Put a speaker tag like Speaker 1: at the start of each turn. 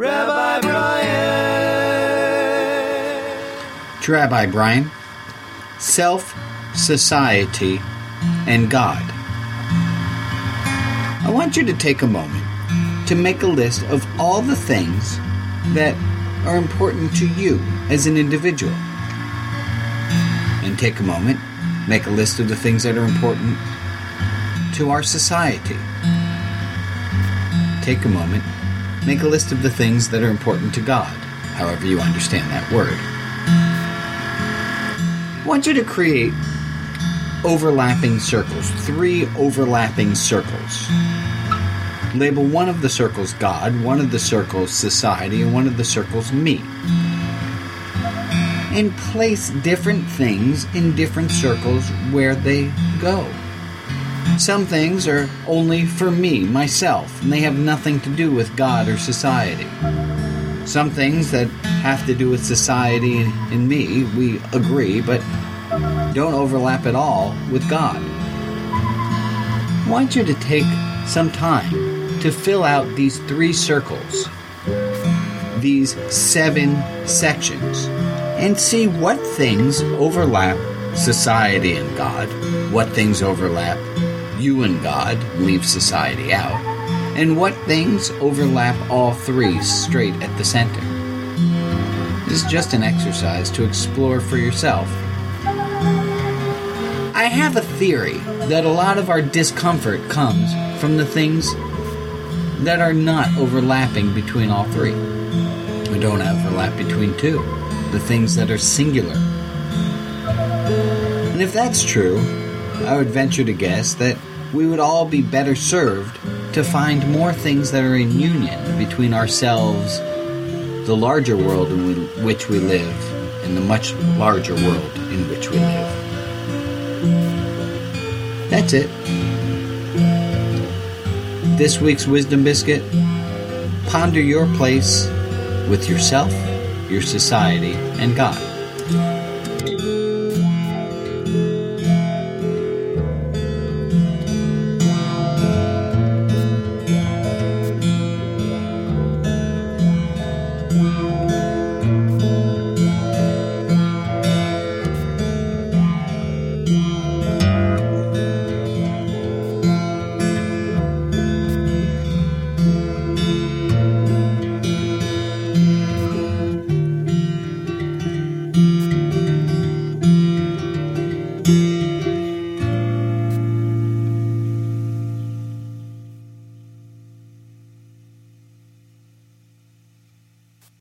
Speaker 1: Rabbi Brian.
Speaker 2: To Rabbi Brian, self, society, and God. I want you to take a moment to make a list of all the things that are important to you as an individual. And take a moment, make a list of the things that are important to our society. Take a moment, make a list of the things that are important to God, however you understand that word. I want you to create overlapping circles, three overlapping circles. Label one of the circles God, one of the circles society, and one of the circles me. And place different things in different circles where they go. Some things are only for me, myself, and they have nothing to do with God or society. Some things that have to do with society and me, we agree, but don't overlap at all with God. I want you to take some time to fill out these three circles, these seven sections, and see what things overlap society and God, what things overlap you and God, leave society out, and what things overlap all three straight at the center. This is just an exercise to explore for yourself. I have a theory that a lot of our discomfort comes from the things that are not overlapping between all three. We don't overlap between two, the things that are singular. And if that's true, I would venture to guess that we would all be better served to find more things that are in union between ourselves, the larger world in which we live, and the much larger world in which we live. That's it. This week's Wisdom Biscuit ponder your place with yourself, your society, and God.